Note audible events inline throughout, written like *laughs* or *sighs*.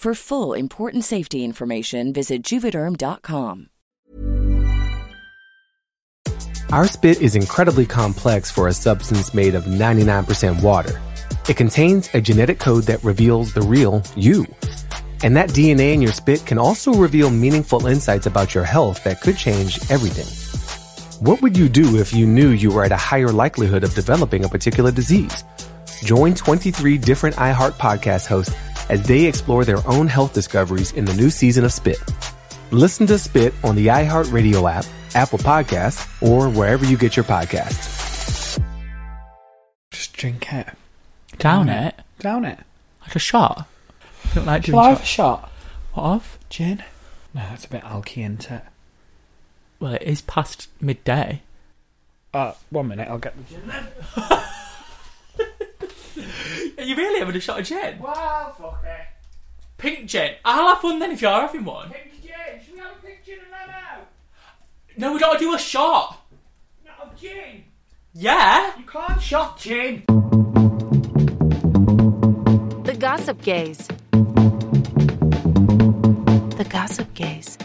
For full important safety information, visit juvederm.com. Our spit is incredibly complex for a substance made of 99% water. It contains a genetic code that reveals the real you. And that DNA in your spit can also reveal meaningful insights about your health that could change everything. What would you do if you knew you were at a higher likelihood of developing a particular disease? Join 23 different iHeart podcast hosts as they explore their own health discoveries in the new season of Spit. Listen to Spit on the iHeart Radio app, Apple Podcasts, or wherever you get your podcasts. Just drink it. Down it? Down it. Like a shot? I don't like doing Shall I have a shots. shot? What of? Gin? No, that's a bit alky, isn't it? Well, it is past midday. Uh, one minute, I'll get the gin then. *laughs* Are you really having a shot of gin? Wow, fuck it. Pink gin. I'll have one then if you're having one. Pink gin. Should we have a pink gin and lemon? No, we gotta do a shot. Not a gin. Yeah. You can't shot gin. The Gossip Gays. The Gossip Gays.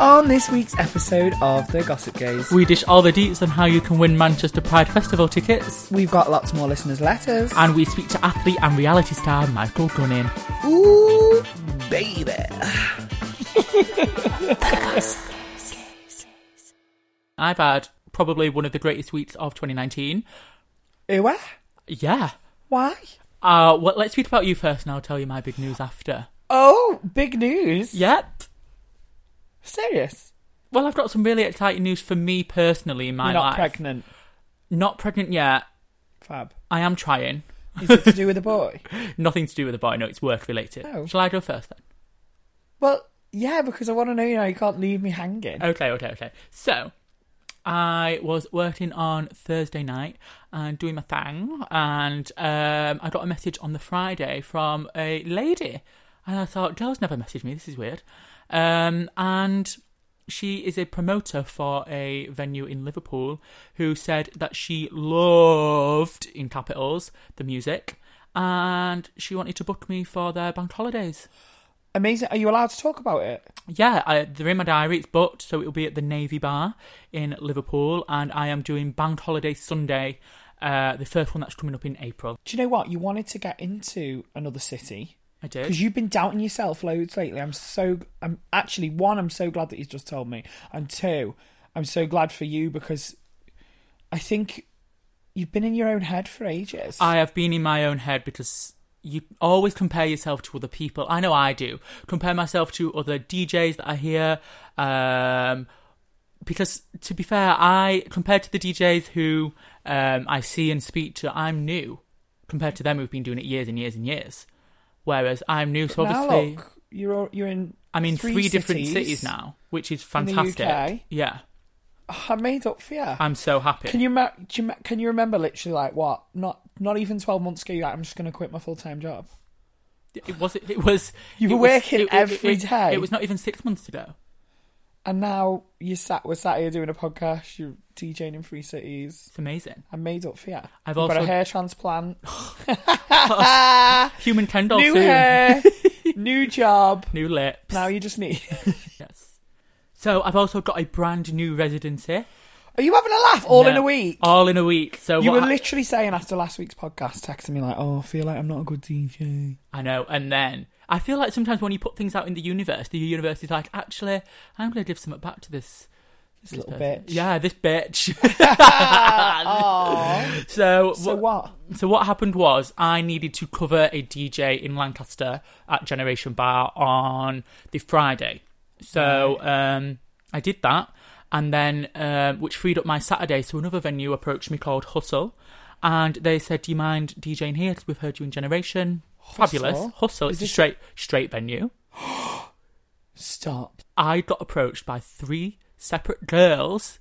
On this week's episode of The Gossip Gays, We dish all the deets on how you can win Manchester Pride Festival tickets. we've got lots more listeners' letters. And we speak to athlete and reality star Michael Gunning. Ooh, baby. *laughs* I've had probably one of the greatest weeks of 2019. Ew, eh? Yeah. Why? Uh, well, let's speak about you first and I'll tell you my big news after. Oh, big news. Yep. Serious. Well, I've got some really exciting news for me personally in my You're not life. pregnant. Not pregnant yet. Fab. I am trying. Is it to do with a boy? *laughs* Nothing to do with the boy. No, it's work related. Oh. Shall I go first then? Well, yeah, because I want to know, you know, you can't leave me hanging. Okay, okay, okay. So, I was working on Thursday night and doing my thing, and um, I got a message on the Friday from a lady, and I thought, girls never message me. This is weird. Um, and she is a promoter for a venue in Liverpool who said that she loved, in capitals, the music, and she wanted to book me for their bank holidays. Amazing. Are you allowed to talk about it? Yeah, I, they're in my diary. It's booked, so it'll be at the Navy Bar in Liverpool, and I am doing Bank Holiday Sunday, uh, the first one that's coming up in April. Do you know what? You wanted to get into another city I did. because you've been doubting yourself loads lately. I'm so. I'm actually one. I'm so glad that you've just told me, and two, I'm so glad for you because I think you've been in your own head for ages. I have been in my own head because you always compare yourself to other people. I know I do. Compare myself to other DJs that I hear. Um, because to be fair, I compared to the DJs who um, I see and speak to, I'm new compared to them who've been doing it years and years and years. Whereas I'm new, so obviously, look, you're you're in. I'm in three three, different cities now, which is in the fantastic. UK. Yeah, I made up for you. I'm so happy. Can you, ma- you can you remember literally like what? Not not even twelve months ago. You're like, I'm just going to quit my full time job. It was. It was. You it were was- working it- it- every it- day. It was not even six months ago. And now you sat we're sat here doing a podcast. You're DJing in three cities. It's amazing. I made up for you. I've You've got a hair transplant, *laughs* Human Kendall new soon. hair, *laughs* new job. New lips. Now you just need. *laughs* yes. So I've also got a brand new residency. Are you having a laugh all in a week? All in a week. So you were ha- literally saying after last week's podcast, texting me like, "Oh, I feel like I'm not a good DJ." I know. And then I feel like sometimes when you put things out in the universe, the universe is like, actually, I'm going to give something back to this. This little person. bitch. Yeah, this bitch. *laughs* *laughs* So, so what? So what happened was I needed to cover a DJ in Lancaster at Generation Bar on the Friday. So um, I did that, and then um, which freed up my Saturday. So another venue approached me called Hustle, and they said, "Do you mind DJing here? Because we've heard you in Generation." Fabulous Hustle? Hustle. Is It's a this- straight straight venue. *gasps* Stop. I got approached by three separate girls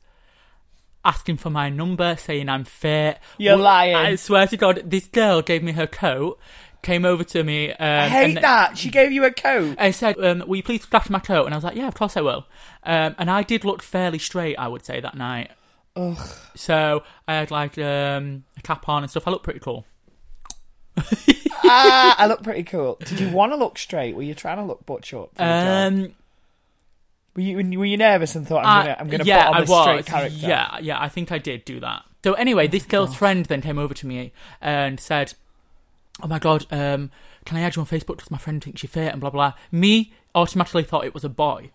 asking for my number, saying I'm fit. You're lying. I swear to God, this girl gave me her coat, came over to me. Um, I hate and that. She gave you a coat. I said, um, "Will you please look after my coat?" And I was like, "Yeah, of course I will." Um, and I did look fairly straight, I would say, that night. Ugh. So I had like um, a cap on and stuff. I looked pretty cool. *laughs* ah, I look pretty cool. Did you want to look straight? Were you trying to look butch up? for the job? Um, Were you were you nervous and thought I'm I- gonna I'm gonna yeah, put on I this was. straight character? Yeah, yeah, I think I did do that. So anyway, this girl's friend then came over to me and said, "Oh my god, um, can I add you on Facebook because my friend thinks you're fit and blah blah." Me automatically thought it was a boy,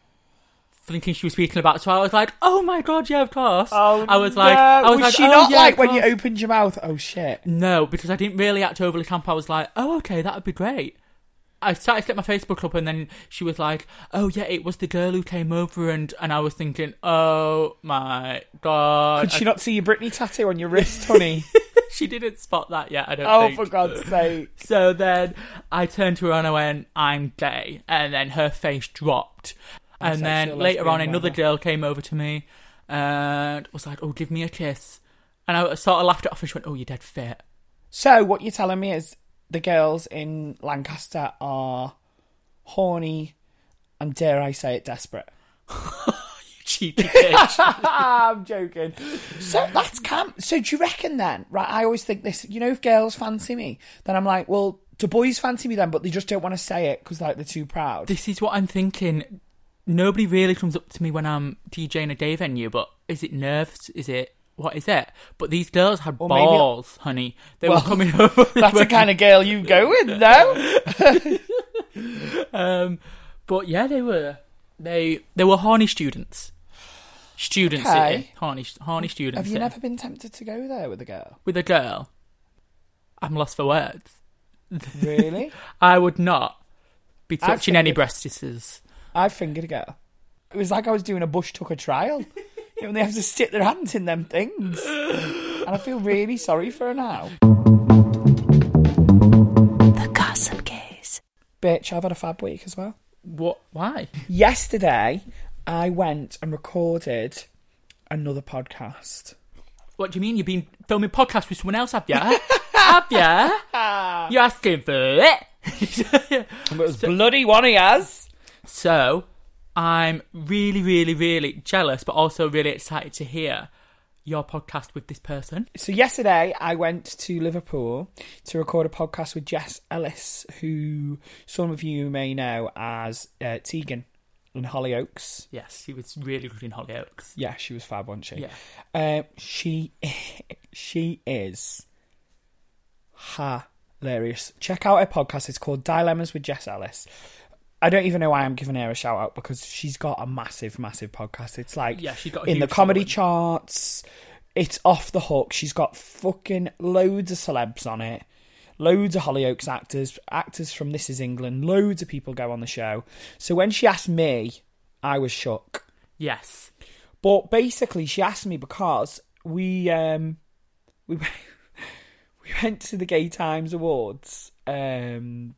thinking she was speaking about. So I was like, "Oh my god, yeah, of course." Oh, I was like. I was, was like, she "Oh, not yeah, like when you opened your mouth? Oh shit! No, because I didn't really act overly camp. I was like, "Oh, okay, that would be great." I started to get my Facebook up, and then she was like, "Oh yeah, it was the girl who came over," and and I was thinking, "Oh my god!" Could she not see your Britney tattoo on your wrist, honey? *laughs* she didn't spot that yet. I don't oh, think. for God's *laughs* sake! So then I turned to her and I went, "I'm gay," and then her face dropped. And then later on, another girl came over to me and was like, "Oh, give me a kiss," and I sort of laughed it off and she went, "Oh, you're dead fit." So what you're telling me is the girls in Lancaster are horny and dare I say it, desperate. *laughs* *laughs* You cheeky bitch. *laughs* I'm joking. So that's camp. So do you reckon then? Right, I always think this. You know, if girls fancy me, then I'm like, well, do boys fancy me then? But they just don't want to say it because like they're too proud. this is what I'm thinking. Nobody really comes up to me when I'm DJing a day venue, but is it nerves? Is it what is it? But these girls had Or balls, honey. They Well, were coming *laughs* over. That's the kind of girl you go with, though. *laughs* Um, but yeah, they were they they were horny students. Students, Okay. horny horny students. Have you city. never been tempted to go there with a girl? with a girl? I'm lost for words. Really? *laughs* I would not be touching any fingered- breastises. I fingered a girl. It was like I was doing a bush tucker trial. *laughs* you know, when they have to stick their hands in them things. And I feel really sorry for her now. The Gossip Gays. Bitch, I've had a fab week as well. What? Why? Yesterday, I went and recorded another podcast. What do you mean? You've been filming podcasts with someone else, have you? *laughs* have you? *laughs* You're asking for it. It was bloody one he has. So, I'm really, really, really jealous, but also really excited to hear your podcast with this person. So yesterday, I went to Liverpool to record a podcast with Jess Ellis, who some of you may know as uh, Tegan in Hollyoaks. Yes, she was really good in Hollyoaks. Yeah, she was fab, wasn't she? Yeah. Uh, she *laughs* she is hilarious. Check out her podcast. It's called Dilemmas with Jess Ellis. I don't even know why I'm giving her a shout out because she's got a massive, massive podcast. It's like Yeah, she's got in the comedy following. charts. It's off the hook. She's got fucking loads of celebs on it. Loads of Hollyoaks actors, actors from This Is England. Loads of people go on the show. So when she asked me, I was shook. Yes. But basically, she asked me because we um *laughs* we we went to the Gay Times Awards um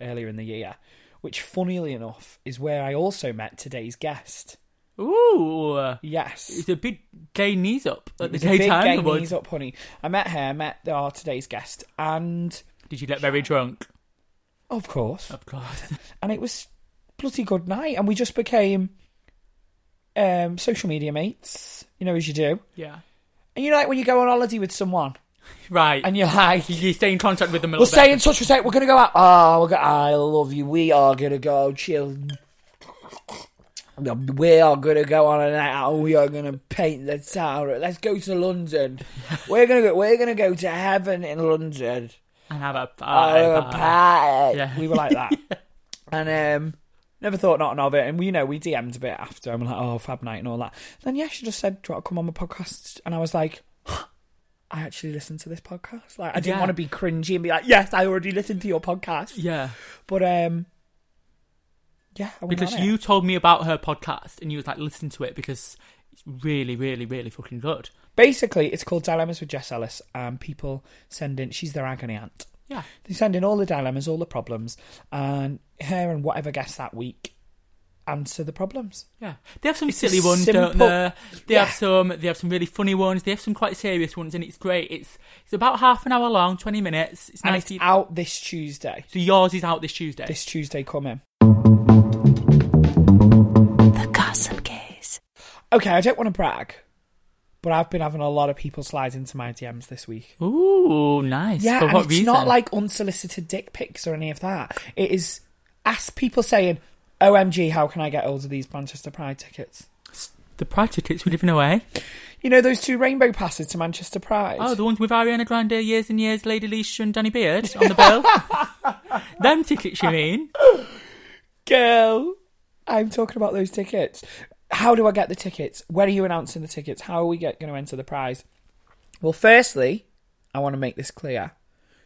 earlier in the year, which, funnily enough, is where I also met today's guest. Ooh, Yes. it's a big gay knees up at the gay gay knees up, honey. I met her, I met our today's guest, and Did you get very drunk? of course, Of course. *laughs* and it was bloody good night, and we just became um, social media mates, you know, as you do. yeah. And you know, like when you go on holiday with someone, *laughs* Right. and you're like, you stay in contact with them a we'll little stay in touch. We'll say we're gonna go out. Oh, we're go- I love you. We are gonna go chill. We are gonna go on a night out. We are gonna paint the tower. Let's go to London. *laughs* We're gonna go. We're gonna go to heaven in London. and have a Oh, party. a party. Yeah. We were like that. *laughs* And um, never thought nothing of it. And we, you know, we DM'd a bit after. I'm like, oh, Fab Night and all that. then, yeah, she just said, do you want to come on my podcast? And I was like, I actually listened to this podcast. Like, I didn't Yeah. want to be cringy and be like, yes, I already listened to your podcast. Yeah. But, um, yeah, I Because you told me about her podcast and you was like, listen to it because it's really, really, really fucking good. Basically, it's called Dilemmas with Jess Ellis. And people send in, she's their agony aunt. Yeah. They send in all the dilemmas, all the problems, and her and whatever guest that week answer the problems. Yeah, they have some It's silly ones, don't they? They Yeah. have some. They have some really funny ones. They have some quite serious ones, and it's great. It's it's about half an hour long, twenty minutes. It's And nice. it's to- out this Tuesday. so yours is out this Tuesday. This Tuesday coming. The Gossip Gays. Okay, I don't want to brag, but I've been having a lot of people slide into my DMs this week. Ooh, nice. Yeah, For and what it's reason? not like unsolicited dick pics or any of that. It is ask people saying, "OMG, how can I get hold of these Manchester Pride tickets?" the pride tickets we're giving away. You know those two rainbow passes to Manchester Pride. Oh, the ones with Ariana Grande, years and years, Lady Leshurr, and Danny Beard on the bill. *laughs* Them tickets, you mean? girl. I'm talking about those tickets. How do I get the tickets? When are you announcing the tickets? How are we get, going to enter the prize? Well, firstly, I want to make this clear.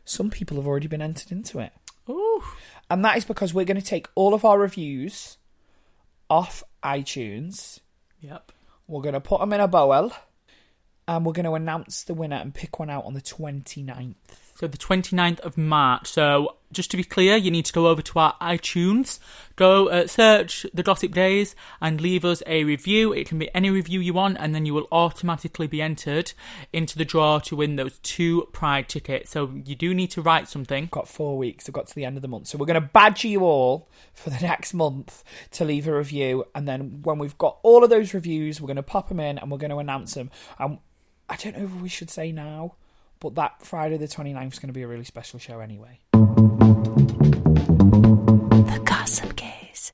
Some people have already been entered into it. Ooh, And that is because we're going to take all of our reviews off iTunes. yep. We're going to put them in a bowl. And we're going to announce the winner and pick one out on the 29th. So the 29th of March. So just to be clear, you need to go over to our iTunes, go uh, search the Gossip Gays, and leave us a review. It can be any review you want, and then you will automatically be entered into the draw to win those two Pride tickets. So you do need to write something. got four weeks. I've got to the end of the month. So we're going to badger you all for the *laughs* next month to leave a review. And then when we've got all of those reviews, we're going to pop them in and we're going to announce them. Um, I don't know if we should say now, but that Friday the 29th is going to be a really special show anyway. The Gossip Gays.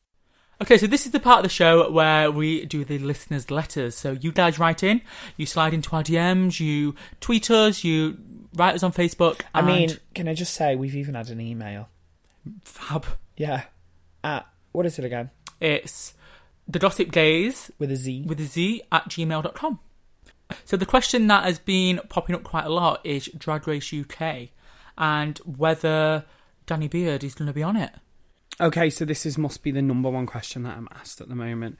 Okay, so this is the part of the show where we do the listeners' letters. So you guys write in, you slide into our DMs, you tweet us, you write us on Facebook. I and mean, can I just say, we've even had an email. fab. Yeah. At, what is it again? It's the Gossip Gays With a Z. with a Z at gmail.com. So the question that has been popping up quite a lot is Drag Race UK and whether Danny Beard is going to be on it. Okay, so this is must be the number one question that I'm asked at the moment,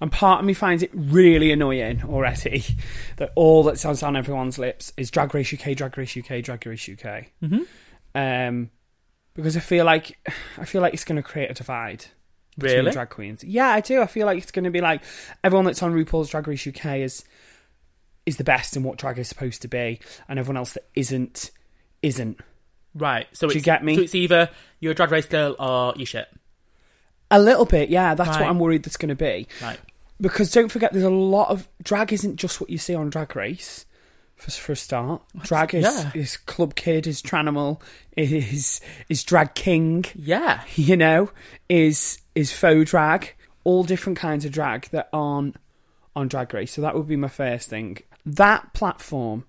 and part of me finds it really annoying already *laughs* that all that sounds on everyone's lips is Drag Race UK, Drag Race UK, Drag Race UK. Mm-hmm. Um, because I feel like I feel like it's going to create a divide between Really? drag queens. Yeah, I do. I feel like it's going to be like everyone that's on RuPaul's Drag Race UK is is the best in what drag is supposed to be, and everyone else that isn't isn't. Right. So Do you it's, get me? So it's either you're a Drag Race girl or you shit. A little bit, yeah. That's Right. what I'm worried that's going to be. Right. because don't forget there's a lot of drag isn't just what you see on drag race for, for a start drag is, Yeah. is club kid is tranimal is is drag king Yeah. *laughs* you know is is faux drag all different kinds of drag that aren't on drag race so that would be my first thing that platform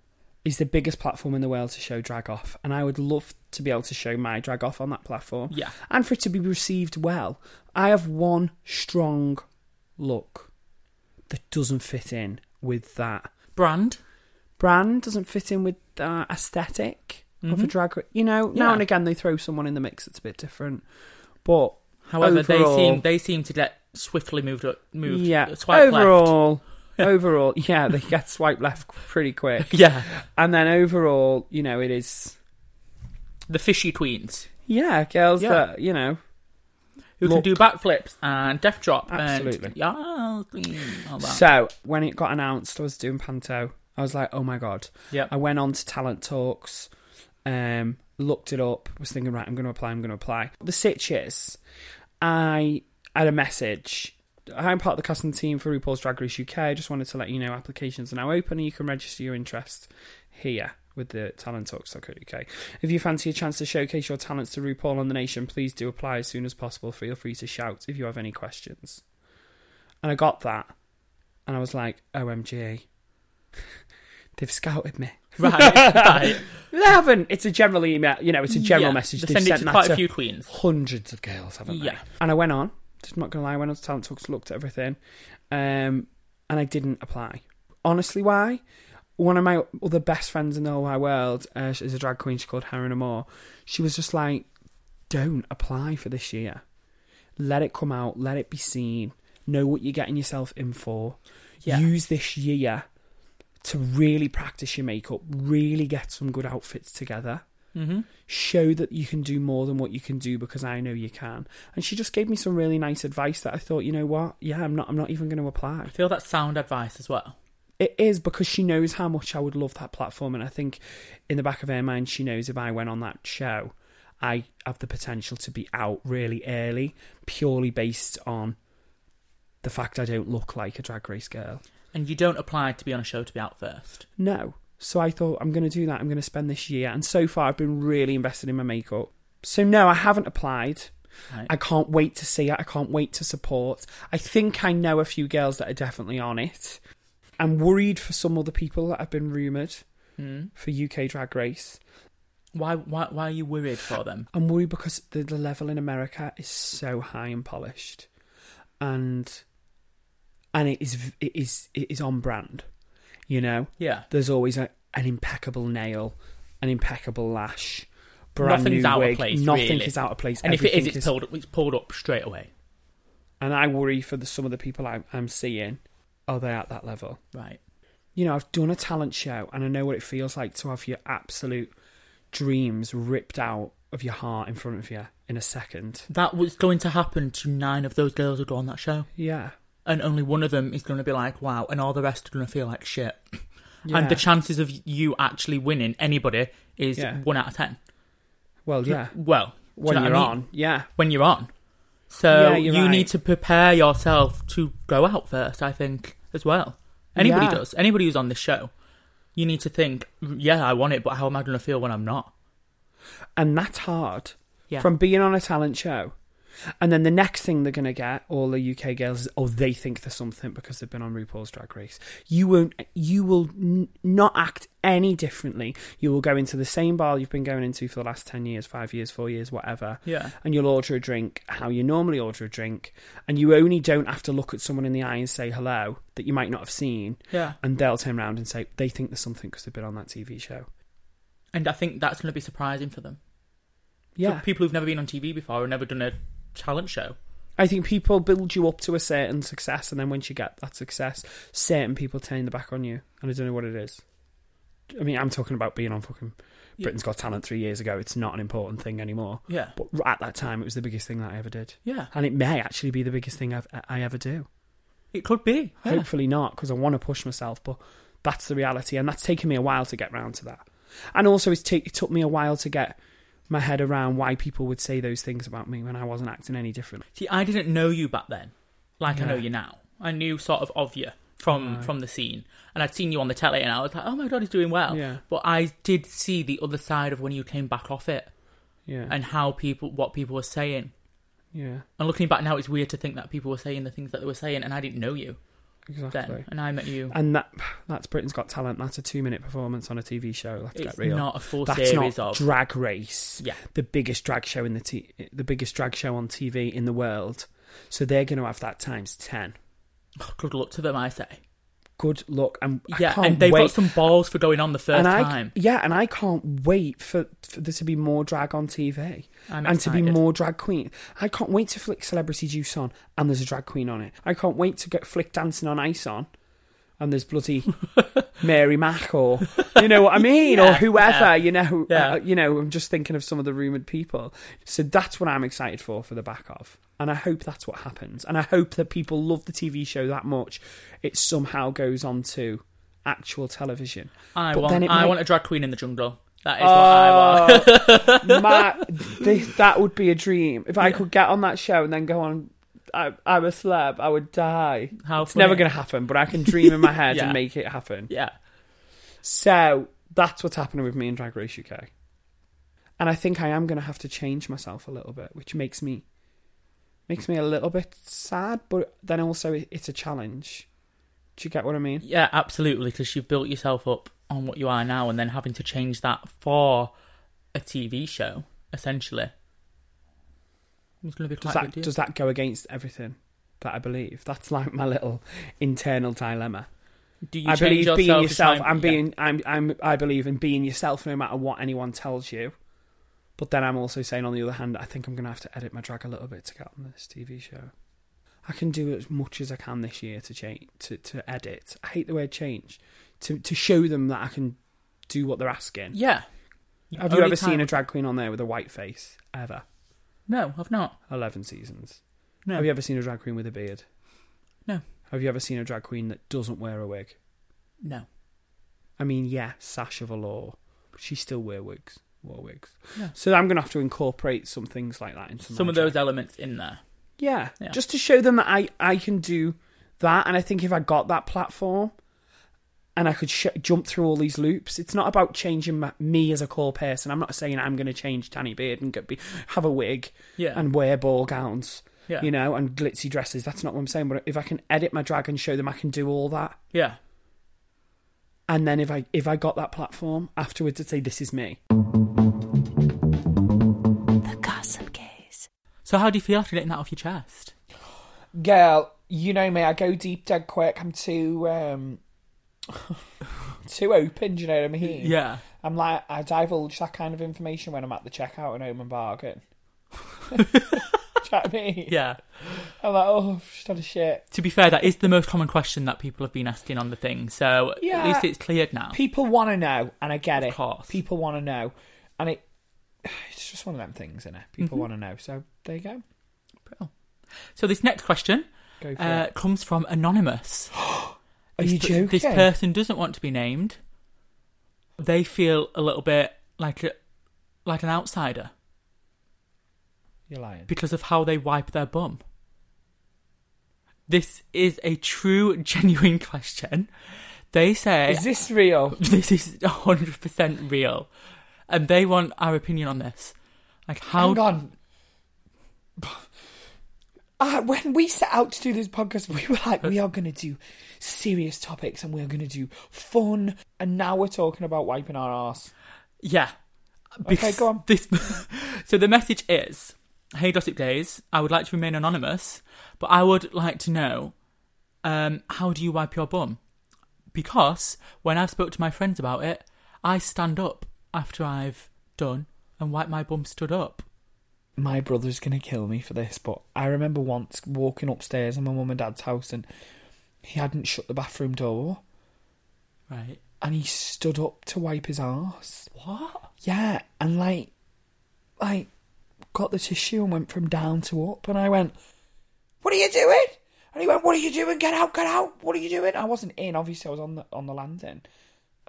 is the biggest platform in the world to show drag off and i would love to be able to show my drag off on that platform Yeah. and for it to be received well. I have one strong look that doesn't fit in with that Brand. brand, doesn't fit in with that aesthetic of a drag. You know, now Mm-hmm. Yeah. and again they throw someone in the mix that's a bit different, but However, they seem they seem to get swiftly moved up, moved. yeah, Swipe left. *laughs* overall. yeah, they get swipe left pretty quick, *laughs* Yeah. and then overall, you know, it is The fishy queens. yeah, girls Yeah. that you know who can do backflips and death drop. Absolutely. And, yeah, all that. So when it got announced, I was doing panto. I was like, oh my god. Yep. I went on to Talent Talks, um, looked it up, was thinking, right, I'm going to apply, I'm going to apply. The sitch is, I had a message. I'm part of the casting team for RuPaul's Drag Race UK. I just wanted to let you know applications are now open and you can register your interest here with the Talent Talks.co.uk. If you fancy a chance to showcase your talents to RuPaul on the nation, please do apply as soon as possible. Feel free to shout if you have any questions. And I got that, and I was like, OMG. *laughs* They've scouted me. right, right. *laughs* They haven't. It's a general email. You know, it's a general Yeah, message. They They've send it to quite a few queens. hundreds of girls, haven't they? Yeah. And I went on. Just not gonna lie, I went on to Talent Talks, looked at everything, um, and I didn't apply. Honestly, why? One of my other best friends in the whole wide world uh, is a drag queen. She's called Harry Moore. She was just like, "Don't apply for this year. Let it come out. Let it be seen. Know what you're getting yourself in for. Yeah. Use this year to really practice your makeup. Really get some good outfits together." Hmm show that you can do more than what you can do because I know you can. And she just gave me some really nice advice that I thought, you know what? Yeah, I'm not I'm not even going to apply. I feel that's sound advice as well. It is because she knows how much I would love that platform and I think in the back of her mind she knows if I went on that show, I have the potential to be out really early purely based on the fact I don't look like a drag race girl. And you don't apply to be on a show to be out first. No. So I thought I'm going to do that. I'm going to spend this year. And so far, I've been really invested in my makeup. So no, I haven't applied. Right. I can't wait to see it. I can't wait to support. I think I know a few girls that are definitely on it. I'm worried for some other people that have been rumoured Mm. for UK Drag Race. Why, why, why are you worried for them? I'm worried because the, the level in America is so high and polished, and and it is it is it is on brand. You know, Yeah. there's always a, an impeccable nail, an impeccable lash, brand Nothing's new out of wig. place, Nothing really. is out of place. And if it is, Everything it's pulled, up, it's pulled up straight away. And I worry for the, some of the people I'm, I'm seeing. Are they at that level? Right. You know, I've done a talent show, and I know what it feels like to have your absolute dreams ripped out of your heart in front of you in a second. That was going to happen to nine of those girls who go on that show. Yeah. And only one of them is going to be like, wow, and all the rest are going to feel like shit. yeah. And the chances of you actually winning anybody is Yeah. one out of ten. well, yeah. Well, you When know you're I mean? on, yeah. When you're on. So Yeah, you're you right. need to prepare yourself to go out first, I think, as well. Anybody does. Anybody who's on this show. You need to think, yeah, I want it, but how am I going to feel when I'm not? And that's hard. Yeah. From being on a talent show. And then the next thing they're going to get, all the UK girls, is, oh, they think they're something because they've been on RuPaul's Drag Race. You won't, you will n- not act any differently. You will go into the same bar you've been going into for the last 10 years, 5 years, 4 years, whatever. Yeah. And you'll order a drink how you normally order a drink. And you only don't have to look at someone in the eye and say hello that you might not have seen. Yeah. And they'll turn around and say, they think there's something because they've been on that TV show. And I think that's going to be surprising for them. Yeah. For people who've never been on TV before or never done a talent show. I think people build you up to a certain success, and then once you get that success, certain people turn the back on you, and I don't know what it is. I mean, I'm talking about being on fucking Yeah. Britain's Got Talent three years ago. It's not an important thing anymore, Yeah. but at that time, it was the biggest thing that I ever did, Yeah. and it may actually be the biggest thing I've, I ever do. It could be. Yeah. Hopefully not, because I want to push myself, but that's the reality, and that's taken me a while to get round to that. And also, it's ta- it took me a while to get my head around why people would say those things about me when I wasn't acting any different. See, I didn't know you back then, like I know you now. I knew sort of of you from from the scene, and I'd seen you on the telly, and I was like, "Oh my god, he's doing well." Yeah. But I did see the other side of when you came back off it, Yeah, and how people, what people were saying. yeah, And looking back now, it's weird to think that people were saying the things that they were saying, and I didn't know you exactly. then, and I met you. And that that's Britain's Got Talent. That's a two minute performance on a TV show. Let's It's get real. not a full that's series not of Drag Race. yeah. The biggest drag show in the t- the biggest drag show on TV in the world. So they're going to have that times ten. Oh, good luck to them, I say. Good luck. And yeah, and they've wait. got some balls for going on the first and I, time. Yeah, and I can't wait for, for there to be more drag on TV I'm and to be more drag queen. I can't wait to flick Celebrity Juice on and there's a drag queen on it. I can't wait to get flick Dancing on Ice on and there's bloody *laughs* Mary Mack or you know what I mean, or whoever. yeah. You know, Yeah. uh, you know. I'm just thinking of some of the rumored people. So that's what I'm excited for for the back of, and I hope that's what happens. And I hope that people love the TV show that much, it somehow goes on to actual television. I But want. then I might- want a drag queen in the jungle. That is what I want. Oh, *laughs* my, this, that would be a dream. If I could get on that show and then go on, I, I'm a celeb, I would die. How it's funny. never going to happen, but I can dream in my *laughs* head Yeah. and make it happen. Yeah. So that's what's happening with me in Drag Race UK. And I think I am going to have to change myself a little bit, which makes me makes me a little bit sad, but then also it's a challenge. Do you get what I mean? Yeah, absolutely. Because you've built yourself up on what you are now, and then having to change that for a TV show, essentially, it's going to be Does quite a that does that go against everything that I believe? That's like my little internal dilemma. Do you I believe being yourself to yourself. try I'm yeah. being. I'm. I'm. I believe in being yourself, no matter what anyone tells you. But then I'm also saying, on the other hand, I think I'm going to have to edit my drag a little bit to get on this TV show. I can do as much as I can this year to change to, to edit. I hate the word change. To to show them that I can do what they're asking. Yeah. Have you Only ever seen a drag queen on there with a white face? Ever? No, I've not. Eleven seasons. No. Have you ever seen a drag queen with a beard? No. Have you ever seen a drag queen that doesn't wear a wig? No. I mean, yeah, Sasha Velour, but she still wear wigs, wore wigs. Yeah. So I'm going to have to incorporate some things like that into Some my of those drag. elements in there. yeah, Yeah. just to show them that I I can do that. And I think if I got that platform and I could sh- jump through all these loops, it's not about changing my, me as a core person. I'm not saying I'm going to change Danny Beard and get, be, have a wig Yeah. and wear ball gowns. Yeah. You know, and glitzy dresses. That's not what I'm saying. But if I can edit my drag and show them I can do all that, Yeah. and then if I if I got that platform afterwards, to say this is me. The Gossip Gays. So how do you feel after getting that off your chest? Girl, you know me, I go deep dead quick. I'm too um *laughs* too open, do you know what I mean? Yeah. I'm like I divulge that kind of information when I'm at the checkout in Home and Bargain. *laughs* do you know what I mean? Yeah. I'm like, oh, I've just had a shit. To be fair, that is the most common question that people have been asking on the thing. So Yeah. at least it's cleared now. People want to know, and I get Of it. course. People want to know, and it *sighs* it's just one of them things, isn't it? People Mm-hmm. want to know, so there you go. So this next question uh, comes from anonymous. *gasps* *gasps* *gasps* Are This you joking? This person doesn't want to be named. They feel a little bit like a, like an outsider You're lying. because of how they wipe their bum. This is a true, *laughs* genuine question. They say Is this real? *laughs* this is hundred percent real, and they want our opinion on this. Like how? Hang on. Uh, when we set out to do this podcast, we were like, we are going to do serious topics and we're going to do fun. And now we're talking about wiping our arse. Yeah. Okay, go on. This, *laughs* so the message is, "Hey, Gossip Gays, I would like to remain anonymous, but I would like to know, um, how do you wipe your bum? Because when I've spoke to my friends about it, I stand up after I've done and wipe my bum stood up. My brother's to kill me for this, but I remember once walking upstairs in my mum and dad's house and he hadn't shut the bathroom door Right? and he stood up to wipe his arse. What? Yeah, and like, like, got the tissue and went from down to up, and I went, "What are you doing?" And he went, "What are you doing? Get out! Get out! What are you doing?" I wasn't in, obviously, I was on the on the landing,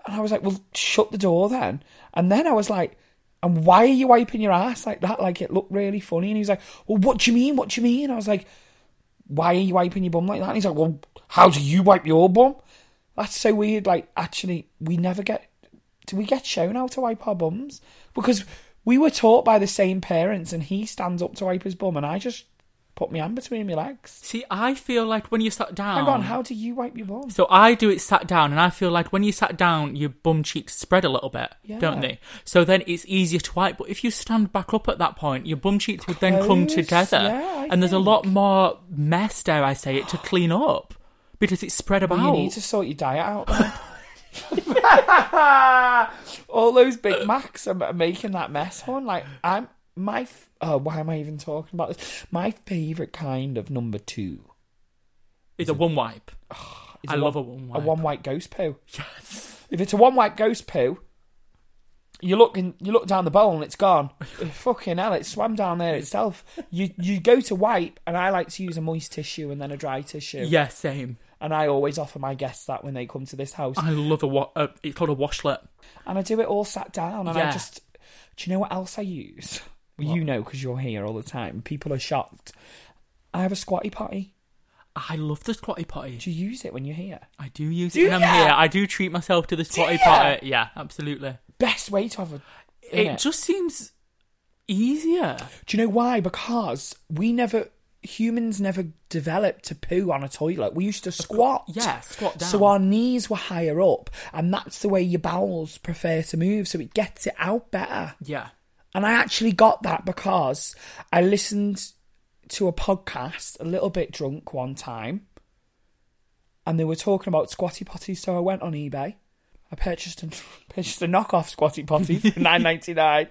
and I was like, "Well, shut the door then." And then I was like, "And why are you wiping your ass like that? Like it looked really funny." And he was like, "Well, what do you mean? What do you mean?" I was like, "Why are you wiping your bum like that?" And he's like, "Well, how do you wipe your bum?" That's so weird. Like, actually, we never get. Do we get shown how to wipe our bums? Because we were taught by the same parents, and he stands up to wipe his bum, and I just put my hand between my legs. See, I feel like when you sat down. Hang on, how do you wipe your bum? So I do it sat down, and I feel like when you sat down, your bum cheeks spread a little bit, Yeah. don't they? So then it's easier to wipe. But if you stand back up at that point, your bum cheeks would then come together, yeah, I and there's a lot more mess, dare I say it, to clean up because it's spread about. Well, you need to sort your diet out. *laughs* All those Big Macs are making that mess, hon. Like I'm my. f- Oh, why am I even talking about this? My favorite kind of number two is a one wipe. is I a love one, a one a one white ghost poo. Yes. If it's a one white ghost poo, you look in, you look down the bowl and it's gone. *laughs* Fucking hell, it swam down there itself. You you go to wipe, and I like to use a moist tissue and then a dry tissue. Yeah, same. And I always offer my guests that when they come to this house, I love a wa- uh, It's called a washlet. and I do it all sat down. And I just, do you know what else I use? Well, you know because you're here all the time. People are shocked. I have a squatty potty. I love the squatty potty. Do you use it when you're here? I do use Do it when I'm ya? here. I do treat myself to the squatty ya? potty. Yeah, absolutely. Best way to have a. It innit? just seems easier. Do you know why? Because we never humans never developed to poo on a toilet. We used to squat. yeah, squat down. So our knees were higher up, and that's the way your bowels prefer to move. So it gets it out better. Yeah. And I actually got that because I listened to a podcast a little bit drunk one time, and they were talking about squatty potties. So I went on eBay. I purchased a *laughs* purchased a knockoff squatty potty for *laughs* nine ninety nine.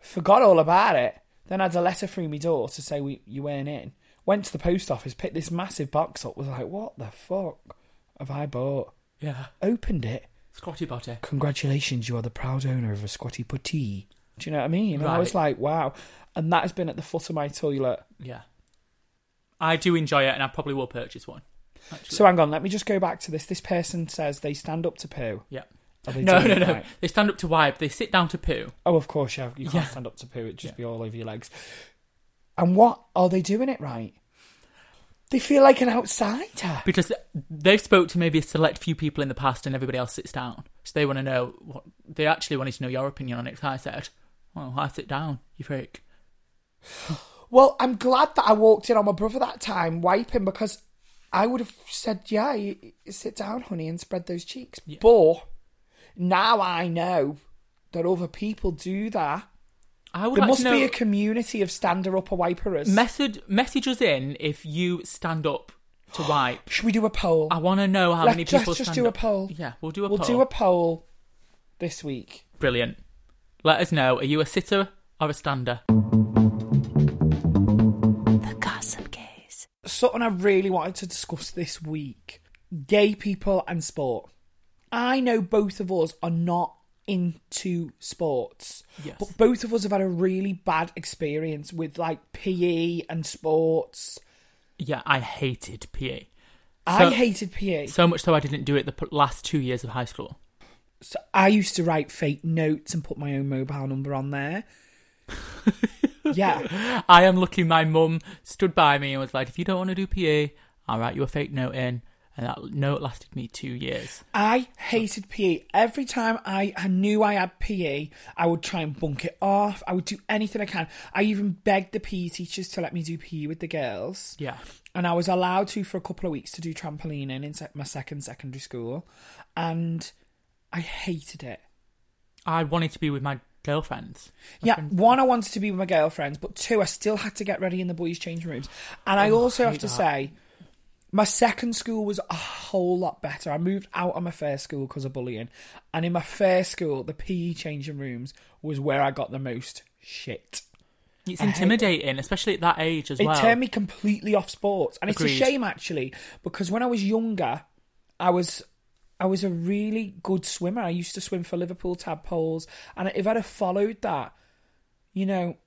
Forgot all about it. Then I had a letter through my door to say we you weren't in. Went to the post office, picked this massive box up. Was like, what the fuck have I bought? Yeah. Opened it. Squatty potty. Congratulations, you are the proud owner of a squatty potty. Do you know what I mean? And I was like, wow. And that has been at the foot of my toilet. Yeah. I do enjoy it, and I probably will purchase one. Actually. So hang on, let me just go back to this. This person says they stand up to poo. yeah. Are they No, doing no, it no. right? They stand up to wipe. They sit down to poo. Oh, of course, yeah. You can't Yeah. stand up to poo. It'd just Yeah. be all over your legs. And what are they doing it right? They feel like an outsider. Because they've spoke to maybe a select few people in the past, and everybody else sits down. So they want to know what they actually wanted to know your opinion on it. I said, "Oh, I sit down, you freak." Well, I'm glad that I walked in on my brother that time wiping because I would have said, yeah, you, you sit down, honey, and spread those cheeks. But now I know that other people do that. I would There like must be a community of stander upper wiperers. message message us in if you stand up to *gasps* wipe. Should we do a poll? I want to know how Let- many just- people just stand do a poll. Yeah, we'll do a we'll poll. do a poll this week. Brilliant. Let us know. Are you a sitter or a stander? The Gossip Gays. Something I really wanted to discuss this week gay people and sport. I know both of us are not into sports, Yes. but both of us have had a really bad experience with like PE and sports. Yeah, I hated PE. I hated PE. So much so I didn't do it the last two years of high school. So I used to write fake notes and put my own mobile number on there. *laughs* yeah. I am lucky my mum stood by me and was like, if you don't want to do PA, I'll write you a fake note in. And that note lasted me two years. I hated PE. Every time I, I knew I had PE, I would try and bunk it off. I would do anything I can. I even begged the PE teachers to let me do PE with the girls. Yeah. And I was allowed to for a couple of weeks to do trampolining in my second secondary school. And I hated it. I wanted to be with my girlfriends. My Yeah, friends- one, I wanted to be with my girlfriends, but two, I still had to get ready in the boys' changing rooms. And I oh, also have to that. say, my second school was a whole lot better. I moved out of my first school because of bullying. And in my first school, the PE changing rooms was where I got the most shit. It's I intimidating, especially at that age as It well. It turned me completely off sports, and Agreed. it's a shame actually because when I was younger, I was I was a really good swimmer. I used to swim for Liverpool tadpoles, and if I'd have followed that, you know,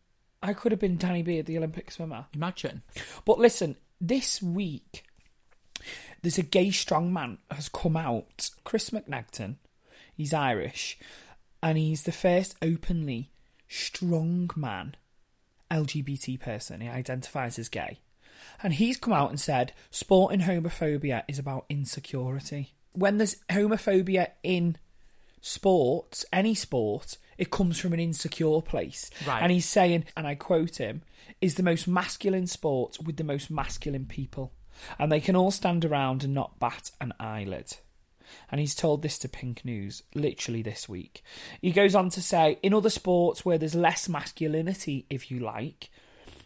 I could have been Danny Beard, the Olympic swimmer. Imagine. But listen, this week there's a gay strongman has come out, Chris McNaughton. He's Irish, and he's the first openly strong man LGBT person. He identifies as gay. And he's come out and said sport and homophobia is about insecurity. When there's homophobia in sports, any sport, it comes from an insecure place. Right. And he's saying, and I quote him, is the most masculine sport with the most masculine people. And they can all stand around and not bat an eyelid. And he's told this to Pink News literally this week. He goes on to say, in other sports where there's less masculinity, if you like,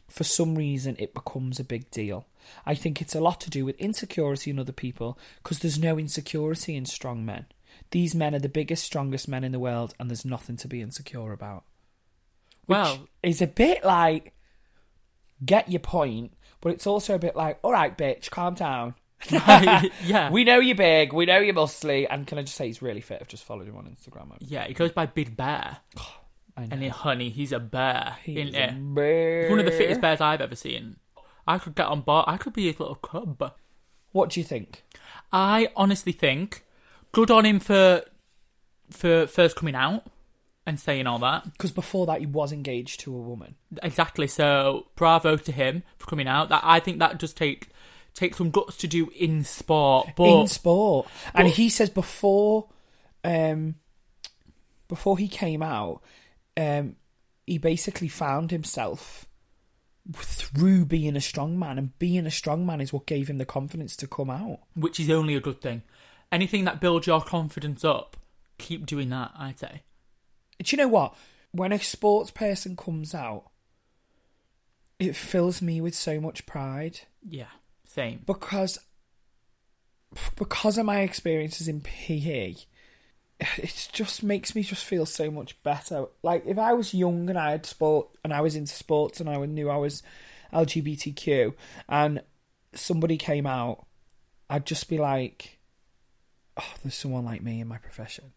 for some reason it becomes a big deal. I think it's a lot to do with insecurity in other people because there's no insecurity in strong men. These men are the biggest, strongest men in the world, and there's nothing to be insecure about. Which Well- it's a bit like, get your point, but it's also a bit like, all right, bitch, calm down. *laughs* yeah. *laughs* We know you're big. We know you're muscly. And can I just say he's really fit? I've just followed him on Instagram. yeah, he goes by Big Bear. *sighs* And honey, he's a bear. He's a bear. He's one of the fittest bears I've ever seen. I could get on board. I could be his little cub. What do you think? I honestly think good on him for for first coming out and saying all that. Because before that, he was engaged to a woman. Exactly. So bravo to him for coming out. That I think that does take take some guts to do in sport. But in sport. And but- he says before, um, before he came out, um, he basically found himself through being a strong man, and being a strong man is what gave him the confidence to come out. which is only a good thing. Anything that builds your confidence up, keep doing that. I'd say. Do you know what? When a sports person comes out, it fills me with so much pride Yeah. Same. because because of my experiences in PE, it just makes me just feel so much better. Like if I was young and I had sport and I was into sports and I knew I was LGBTQ and somebody came out, I'd just be like, "Oh, there's someone like me in my profession."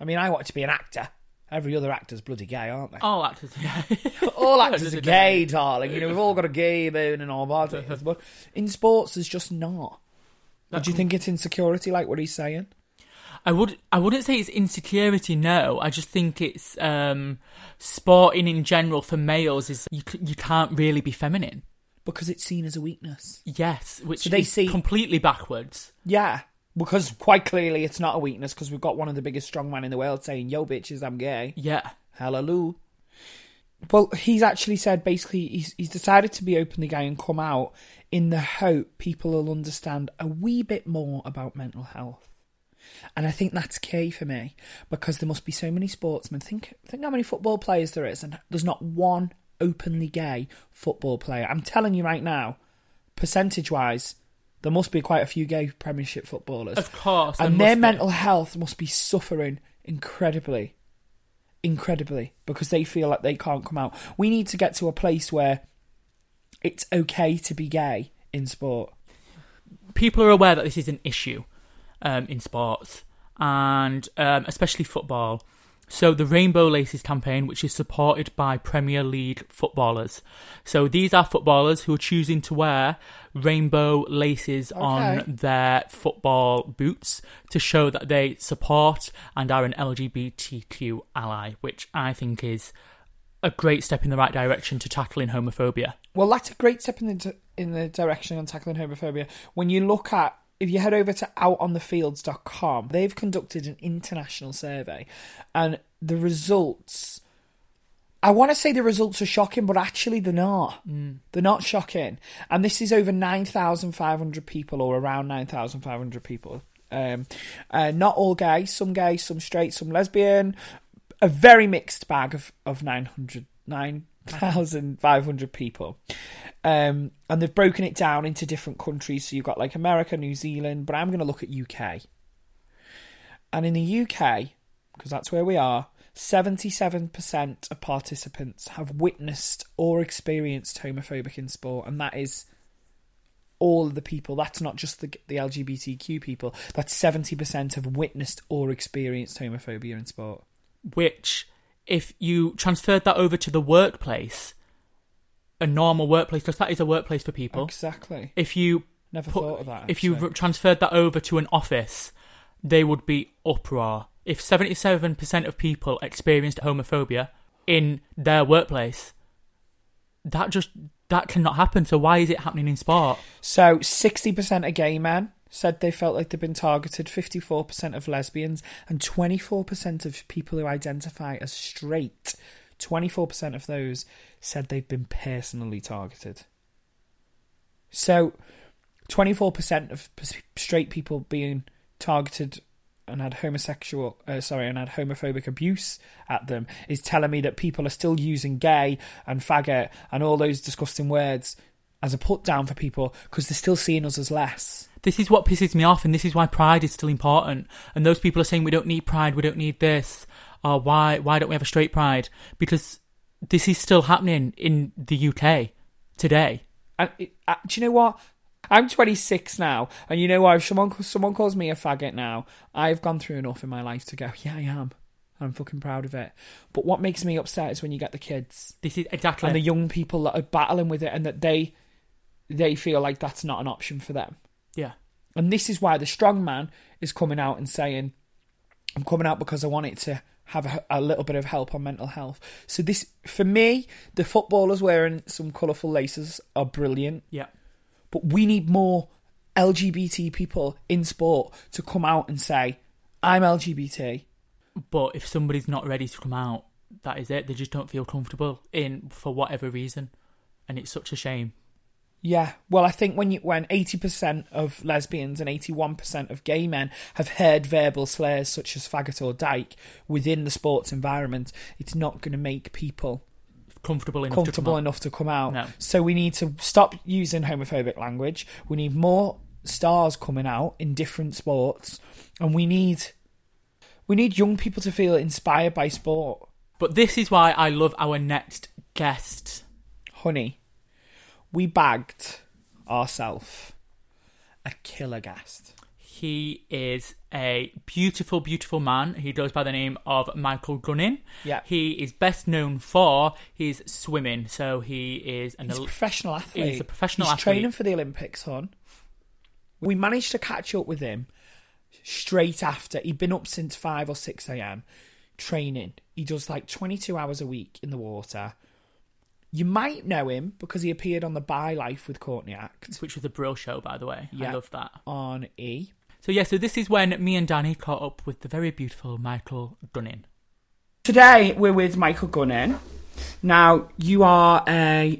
I mean, I want to be an actor. Every other actor's bloody gay, aren't they? All actors. Yeah. *laughs* all *laughs* actors are gay, darling. You know, we've all got a gay bone in our bodies, *laughs* but in sports, there's just not. That Do you think it's insecurity, like what he's saying? I would I wouldn't say it's insecurity. No, I just think it's um, sporting in general for males is you you can't really be feminine. Because it's seen as a weakness. Yes, which So they is see- completely backwards. Yeah, because quite clearly it's not a weakness. Because we've got one of the biggest strongmen in the world saying, "Yo, bitches, I'm gay." Yeah, Hallelujah. Well, he's actually said basically he's he's decided to be openly gay and come out in the hope people will understand a wee bit more about mental health. And I think that's key for me because there must be so many sportsmen. Think think how many football players there is, and there's not one openly gay football player. I'm telling you right now, percentage wise, there must be quite a few gay Premiership footballers of course. and their be. mental health must be suffering incredibly incredibly because they feel like they can't come out we need to get to a place where it's okay to be gay in sport people are aware that this is an issue um, in sports and um, especially football. So the Rainbow Laces campaign, which is supported by Premier League footballers. So these are footballers who are choosing to wear rainbow laces on their football boots to show that they support and are an LGBTQ ally, which I think is a great step in the right direction to tackling homophobia. well that's a great step in the in the direction on tackling homophobia when you look at if you head over to outonthefields.com they've conducted an international survey and the results I want to say the results are shocking, but actually they're not. They're not shocking. And this is over 9,500 people, or around 9,500 people. Um, uh, not all gay, some gay, some straight, some lesbian. A very mixed bag of, of 900, 9,500 people. Um, and they've broken it down into different countries. So you've got like America, New Zealand, but I'm going to look at UK. And in the UK, because that's where we are, 77% of participants have witnessed or experienced homophobic in sport, and that is all of the people. That's not just the, the LGBTQ people. That's 70% have witnessed or experienced homophobia in sport. which if you transferred that over to the workplace, a normal workplace, because that is a workplace for people. Exactly. If you Never put- thought of that. if you actually. transferred that over to an office, they would be uproar. If seventy-seven percent of people experienced homophobia in their workplace, that just that cannot happen. So why is it happening in sport? So 60% of gay men said they felt like they've been targeted, 54% of lesbians, and 24% of people who identify as straight, 24% of those said they've been personally targeted. So 24% of straight people being targeted and had homosexual, uh, sorry, and had homophobic abuse at them is telling me that people are still using gay and faggot and all those disgusting words as a put down for people because they're still seeing us as less. This is what pisses me off, and this is why pride is still important. And those people are saying we don't need pride, we don't need this, or why why don't we have a straight pride? Because this is still happening in the UK today. And it, uh, do you know what? I'm 26 now, and you know what? If someone someone calls me a faggot now, I've gone through enough in my life to go, yeah, I am. I'm fucking proud of it. But what makes me upset is when you get the kids This is exactly. and the young people that are battling with it, and that they they feel like that's not an option for them. Yeah. And this is why the strong man is coming out and saying, I'm coming out because I want it to have a, a little bit of help on mental health. So this, for me, the footballers wearing some colourful laces are brilliant, Yeah. but we need more LGBT people in sport to come out and say, I'm LGBT. But if somebody's not ready to come out, that is it. They just don't feel comfortable in for whatever reason, and it's such a shame. Yeah, well, I think when you when eighty percent of lesbians and eighty one percent of gay men have heard verbal slurs such as faggot or dyke within the sports environment, it's not going to make people Comfortable enough. comfortable to come out. enough to come out. No. So we need to stop using homophobic language. We need more stars coming out in different sports, and we need we need young people to feel inspired by sport. But this is why I love our next guest. Honey, we bagged ourselves a killer guest. He is a beautiful, beautiful man. He goes by the name of Michael Gunning. Yeah. He is best known for his swimming. So he is an He's a professional athlete. He's a professional He's athlete. training for the Olympics, hon. We managed to catch up with him straight after. He'd been up since 5 or 6 a.m. training. He does like 22 hours a week in the water. You might know him because he appeared on the Bi Life with Courtney Act which was a Brill show, by the way. I love that. on E. So yeah, so this is when me and Danny caught up with the very beautiful Michael Gunning. Today we're with Michael Gunning. Now you are a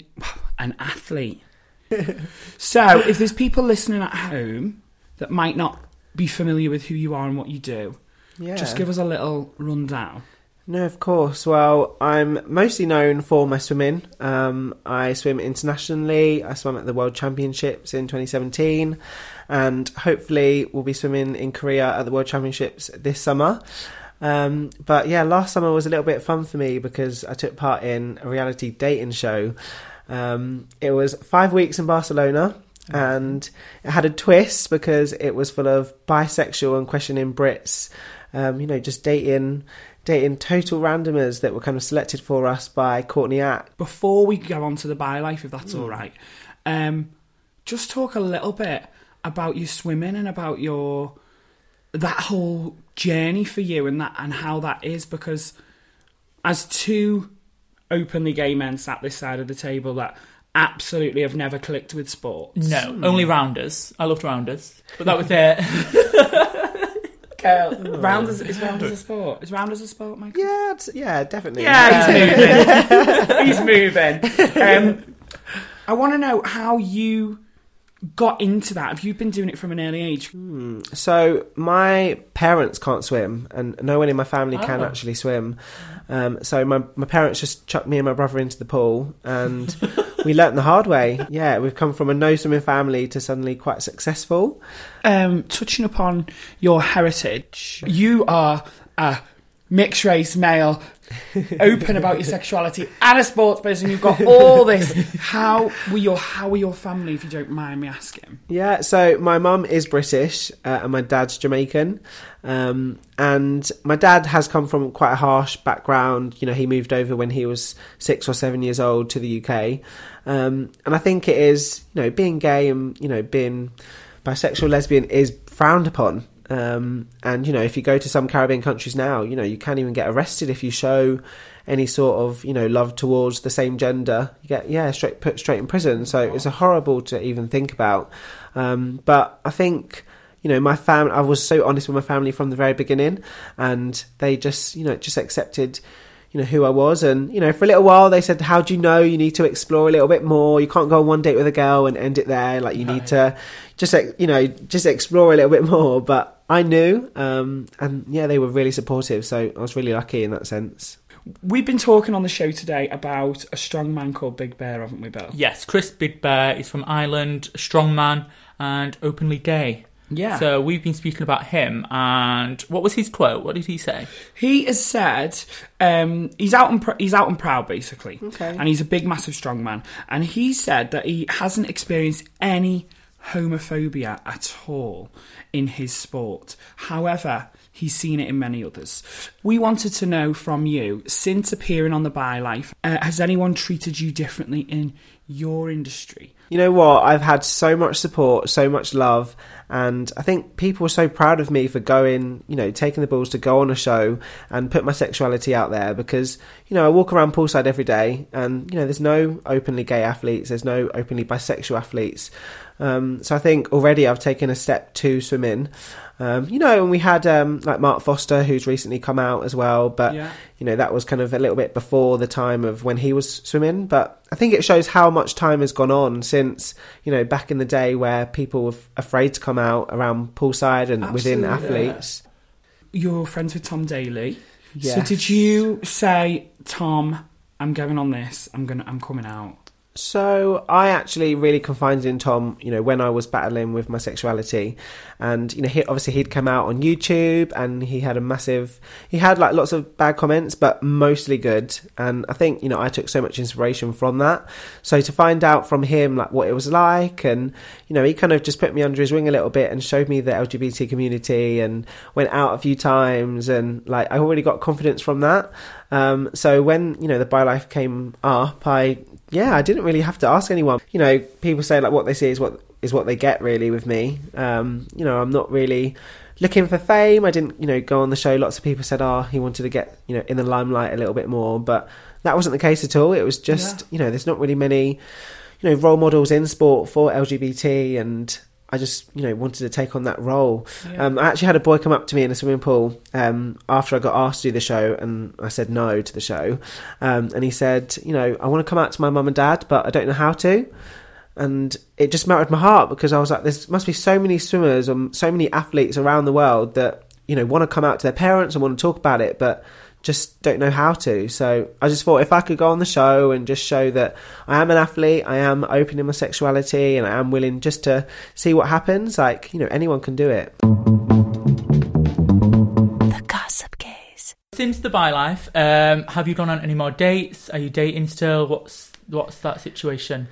an athlete. *laughs* so if there's people listening at home that might not be familiar with who you are and what you do, Yeah. just give us a little rundown. No, of course. Well, I'm mostly known for my swimming. Um, I swim internationally. I swam at the World Championships in 2017, and hopefully we'll be swimming in Korea at the World Championships this summer. Um, but yeah, last summer was a little bit fun for me because I took part in a reality dating show. Um, it was five weeks in Barcelona. And it had a twist because it was full of bisexual and questioning Brits, um, you know, just dating dating total randomers that were kind of selected for us by Courtney Act. Before we go on to the Bi Life, if that's all right, um, just talk a little bit about your swimming and about your that whole journey for you and that and how that is because as two openly gay men sat this side of the table that absolutely have never clicked with sports. No, only rounders. I loved rounders, but that was it. *laughs* Uh, rounders is rounders a sport? Is round as a sport, Mike? Yeah, it's- yeah, definitely. Yeah, he's *laughs* moving. *laughs* he's moving. Um, I want to know how you got into that. Have you been doing it from an early age? So my parents can't swim, and no one in my family can Oh. actually swim. Um, so my my parents just chucked me and my brother into the pool, and we learnt the hard way. Yeah, we've come from a no swimming family to suddenly quite successful. Um, touching upon your heritage, you are a mixed race male, open about your sexuality, and a sports person. You've got all this. How were your How were your family, if you don't mind me asking? Yeah, so my mum is British uh, and my dad's Jamaican. Um, and my dad has come from quite a harsh background. You know, he moved over when he was six or seven years old to the UK. Um, and I think it is, you know, being gay and, you know, being bisexual, lesbian is frowned upon. Um, and, you know, if you go to some Caribbean countries now, you know, you can't even get arrested if you show any sort of, you know, love towards the same gender. You get, yeah, straight put straight in prison. So it's a horrible to even think about. Um, but I think, you know, my family, I was so honest with my family from the very beginning and they just, you know, just accepted, you know, who I was. And, you know, for a little while they said, how do you know? You need to explore a little bit more. You can't go on one date with a girl and end it there. Like you need to just, you know, just explore a little bit *laughs* more. But I knew, um, and yeah, they were really supportive. So I was really lucky in that sense. We've been talking on the show today about a strong man called Big Bear, haven't we, Bill? yes, Chris Big Bear is from Ireland, a strong man, and openly gay. Yeah. So we've been speaking about him, and what was his quote? What did he say? He has said um, he's out and pr- he's out and proud basically, Okay. and he's a big, massive, strong man. And he said that he hasn't experienced any homophobia at all in his sport. However, he's seen it in many others. We wanted to know from you, since appearing on the BioLife, uh, has anyone treated you differently in your industry? You know what? I've had so much support, so much love, and I think people are so proud of me for going, you know, taking the balls to go on a show and put my sexuality out there because, you know, I walk around poolside every day and, you know, there's no openly gay athletes, there's no openly bisexual athletes. Um, so I think already I've taken a step to swim in. Um, you know, and we had um, like Mark Foster, who's recently come out as well, but Yeah. you know that was kind of a little bit before the time of when he was swimming. But I think it shows how much time has gone on since you know back in the day where people were afraid to come out around poolside and within Absolutely. athletes. You're friends with Tom Daley. So did you say, Tom, I'm going on this, I'm gonna I'm coming out? So I actually really confided in Tom, you know, when I was battling with my sexuality, and you know, he, obviously he'd come out on YouTube, and he had a massive, he had like lots of bad comments, but mostly good, and I think you know I took so much inspiration from that. So to find out from him like what it was like, and you know, he kind of just put me under his wing a little bit and showed me the LGBT community, and went out a few times, and like I already got confidence from that. Um, so when you know the BioLife came up, I yeah, I didn't really have to ask anyone. You know, people say like what they see is what is what they get really with me. Um, you know, I'm not really looking for fame. I didn't, you know, go on the show. Lots of people said, "Oh, he wanted to get you know in the limelight a little bit more," but that wasn't the case at all. It was just you know, there's not really many you know role models in sport for LGBT, and I just you know wanted to take on that role. Um, I actually had a boy come up to me in a swimming pool um, after I got asked to do the show, and I said no to the show, um, and he said, you know, I want to come out to my mum and dad, but I don't know how to. And it just melted my heart because I was like, there must be so many swimmers and so many athletes around the world that you know want to come out to their parents and want to talk about it, but just don't know how to. So I just thought if I could go on the show and just show that I am an athlete, I am open in my sexuality, and I am willing just to see what happens, like, you know, anyone can do it. The Gossip Gays. Since the Bi Life, um, have you gone on any more dates? Are you dating still? What's what's that situation?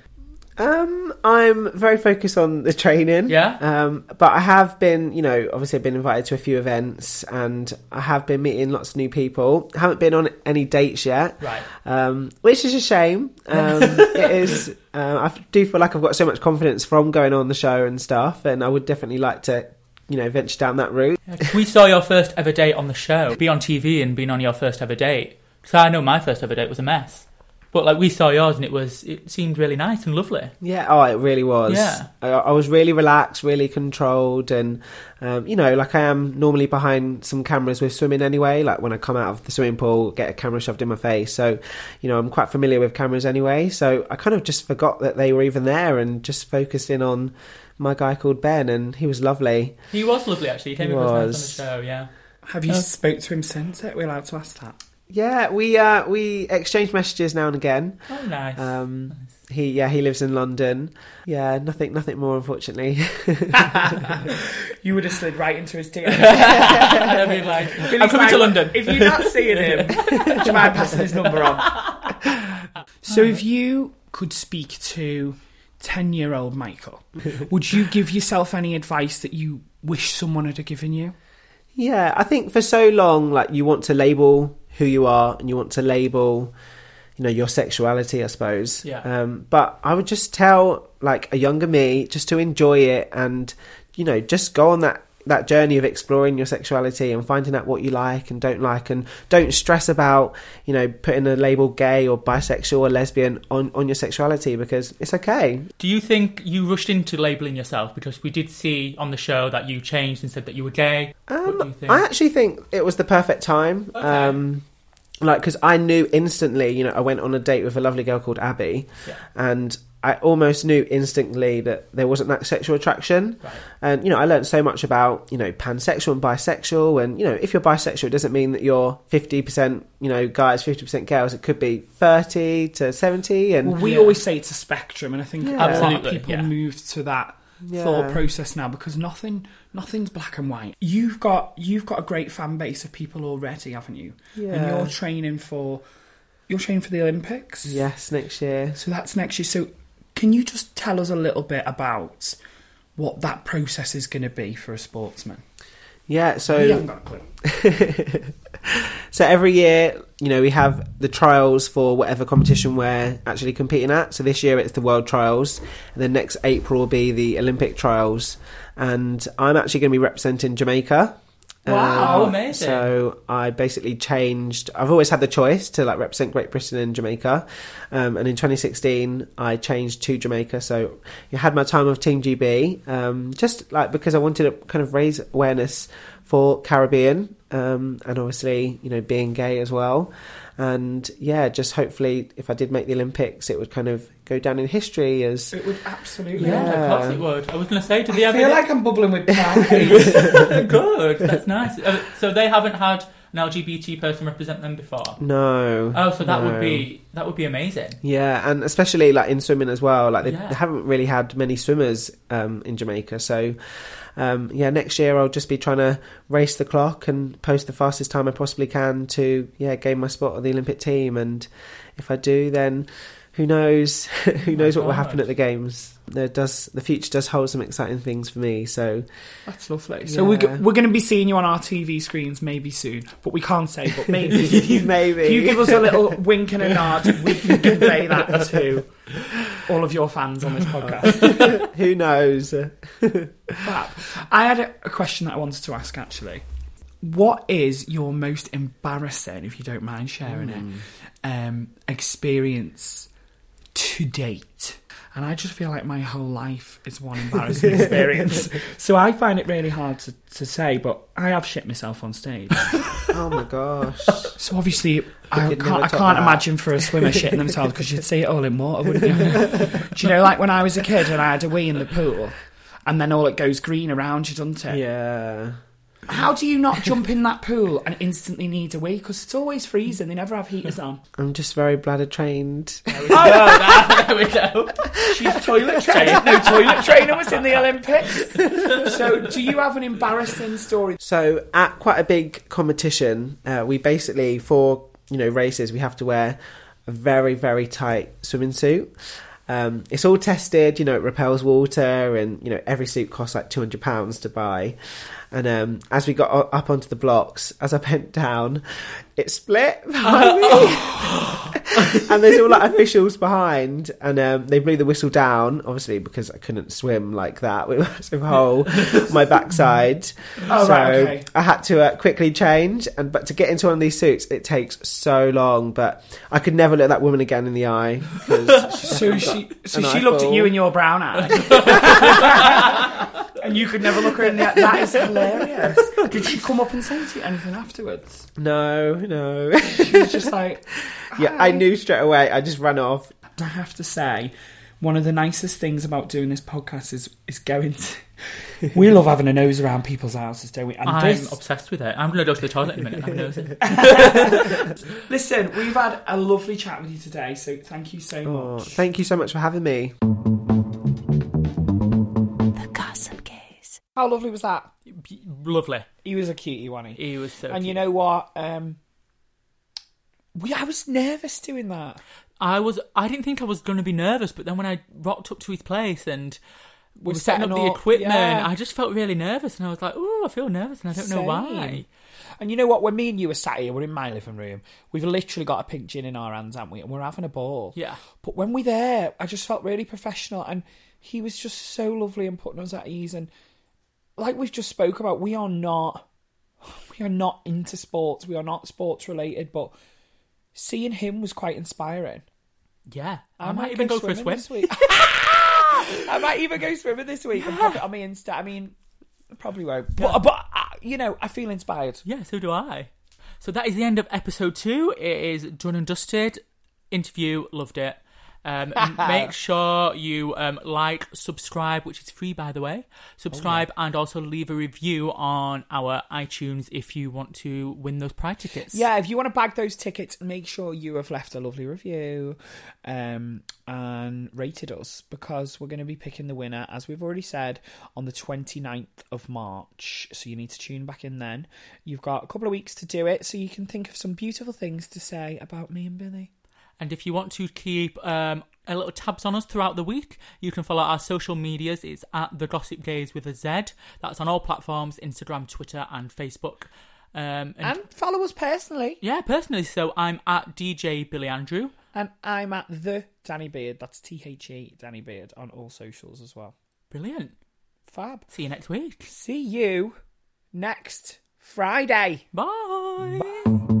Um, I'm very focused on the training. Yeah? Um, but I have been, you know, obviously I've been invited to a few events and I have been meeting lots of new people. Haven't been on any dates yet. Right. Um, which is a shame. Um, *laughs* it is. Uh, I do feel like I've got so much confidence from going on the show and stuff, and I would definitely like to, you know, venture down that route. we saw your first ever date on the show. Be on TV and being on your first ever date. So I know my first ever date was a mess, but like we saw yours and it was it seemed really nice and lovely. Yeah, oh, it really was. Yeah. I, I was really relaxed, really controlled, and um, you know, like I am normally behind some cameras with swimming anyway. Like when I come out of the swimming pool, get a camera shoved in my face. So, you know, I'm quite familiar with cameras anyway. So I kind of just forgot that they were even there and just focused in on my guy called Ben, and he was lovely. He was lovely actually. He came He across nice on the show. Yeah. Have you Uh, spoke to him since? Are we allowed to ask that? Yeah, we uh, we exchange messages now and again. Oh, nice. Um, he yeah he lives in London. Yeah, nothing nothing more unfortunately. *laughs* *laughs* You would have slid right into his DM. I mean, like, I'm coming to London. If you're not seeing him, do you mind passing his number on? So, if you could speak to 10 year old Michael, would you give yourself any advice that you wish someone had given you? Yeah, I think for so long, like you want to label who you are and you want to label, you know, your sexuality, I suppose. Yeah. Um, but I would just tell like a younger me just to enjoy it and, you know, just go on that that journey of exploring your sexuality and finding out what you like and don't like and don't stress about you know putting a label gay or bisexual or lesbian on on your sexuality because it's okay Do you think you rushed into labeling yourself because we did see on the show that you changed and said that you were gay? do you Um. I actually think it was the perfect time. Okay. Um, like, because I knew instantly, you know, I went on a date with a lovely girl called Abby, Yeah. and I almost knew instantly that there wasn't that sexual attraction. Right. And, you know, I learned so much about, you know, pansexual and bisexual. And, you know, if you're bisexual, it doesn't mean that you're 50%, you know, guys, 50% girls. It could be 30 to 70. And, Well, we Yeah. always say it's a spectrum, and I think Yeah. a lot of Absolutely, people yeah. move to that Yeah. thought process now because nothing, nothing's black and white. You've got you've got a great fan base of people already, haven't you? And Yeah. you're training for you're training for the Olympics. yes, next year. So that's next year. So can you just tell us a little bit about what that process is going to be for a sportsman? Yeah, so We haven't got a clue. *laughs* so every year, you know, we have the trials for whatever competition we're actually competing at. So this year it's the World Trials, and then next April will be the Olympic Trials. And I'm actually going to be representing Jamaica. Wow, Um, amazing. So I basically changed. I've always had the choice to like represent Great Britain and Jamaica, um, and in 2016 I changed to Jamaica. So I had my time of Team GB, um, just like because I wanted to kind of raise awareness for Caribbean, um, and obviously you know being gay as well. And yeah, just hopefully if I did make the Olympics, it would kind of go down in history as It would absolutely. Yeah, Yeah. of course it would. I was going to say, do they I feel any- like I'm bubbling with pride. *laughs* *laughs* Good, that's nice. Uh, so they haven't had an LGBT person represent them before. no. Oh, so that no. would be that would be amazing. Yeah, and especially like in swimming as well. Like they, Yeah. they haven't really had many swimmers um, in Jamaica, so um, yeah, next year I'll just be trying to race the clock and post the fastest time I possibly can to yeah gain my spot on the Olympic team. And if I do, then who knows? *laughs* who knows what will happen at the games? There does the future does hold some exciting things for me. So That's lovely. So we're, we're going to be seeing you on our TV screens maybe soon, but we can't say. But *laughs* maybe, you, maybe if you give us a little wink and a nod, we can convey that to all of your fans on this podcast. *laughs* who knows? I had a, a question that I wanted to ask actually. What is your most embarrassing, if you don't mind sharing it, um, experience to date? And I just feel like my whole life is one embarrassing experience. *laughs* so I find it really hard to, to say, but I have shit myself on stage. *laughs* oh my gosh! So obviously, I could can't, never I top can't that. imagine for a swimmer shitting themselves because you'd see it all in water, wouldn't you? *laughs* Do you know, like when I was a kid and I had a wee in the pool, and then all it goes green around you, doesn't it? Yeah. How do you not jump in that pool and instantly need a wee? Because it's always freezing. They never have heaters on. I'm just very bladder trained. there we go. She's toilet trained. No toilet trainer was in the Olympics. So, do you have an embarrassing story? So at quite a big competition, uh, we basically for you know races we have to wear a very very tight swimming suit. Um, it's all tested, you know, it repels water, and you know every suit costs like two hundred pounds to buy. And um, as we got up onto the blocks, as I bent down, it split behind *laughs* me. *laughs* and there's all like officials behind, and um, they blew the whistle down, obviously because I couldn't swim like that *laughs* with a massive hole my backside. Oh, so right, okay. I had to uh, quickly change, and but to get into one of these suits, it takes so long. But I could never look that woman again in the eye. So she, so she looked at you in your brown eye, and you could never look her in the eye. That is hilarious. Did she come up and say to you anything afterwards? no, no. She was just like, yeah, I knew straight away. I just ran off. I have to say, one of the nicest things about doing this podcast is is going to. We love having a nose around people's houses, don't we? And I'm this, obsessed with it. I'm going to go to the toilet in a minute. I'm nosy. *laughs* listen, we've had a lovely chat with you today, so thank you so Oh, much. thank you so much for having me. How lovely was that? Lovely. He was a cutie, wasn't he? He was so. And you know what? Um, we, I was nervous doing that. I was. I didn't think I was going to be nervous, but then when I rocked up to his place and we We're setting up setting the equipment, yeah. I just felt really nervous, and I was like, "Oh, I feel nervous, and I don't know why." And you know what? When me and you were sat here, we're in my living room. We've literally got a pink gin in our hands, haven't we? And we're having a ball. Yeah. But when we're there, I just felt really professional, and he was just so lovely and putting us at ease. And like we've just spoke about, we are not, we are not into sports. We are not sports related, but seeing him was quite inspiring. Yeah, I, might, even go, for a swim. this week. *laughs* I might even go swimming this week and pop it on my Insta. I mean, I probably won't, but, but uh, you know, I feel inspired. Yeah, so do I. So that is the end of episode two. It is done and dusted. Interview, loved it. Um, *laughs* make sure you um, like, subscribe, which is free by the way. Subscribe and also leave a review on our iTunes if you want to win those prize tickets. Yeah, if you want to bag those tickets, make sure you have left a lovely review um, and rated us because we're going to be picking the winner, as we've already said, on the 29th of March. So you need to tune back in then. You've got a couple of weeks to do it so you can think of some beautiful things to say about me and Billy. And if you want to keep um, a little tabs on us throughout the week, you can follow our social medias. It's at the Gossip Gayz with a Z. That's on all platforms: Instagram, Twitter, and Facebook. Um, and, And follow us personally. yeah, personally, so I'm at DJ Billy Andrew. And I'm at the Danny Beard. That's T H E Danny Beard on all socials as well. Brilliant. Fab. See you next week. See you next Friday. Bye. The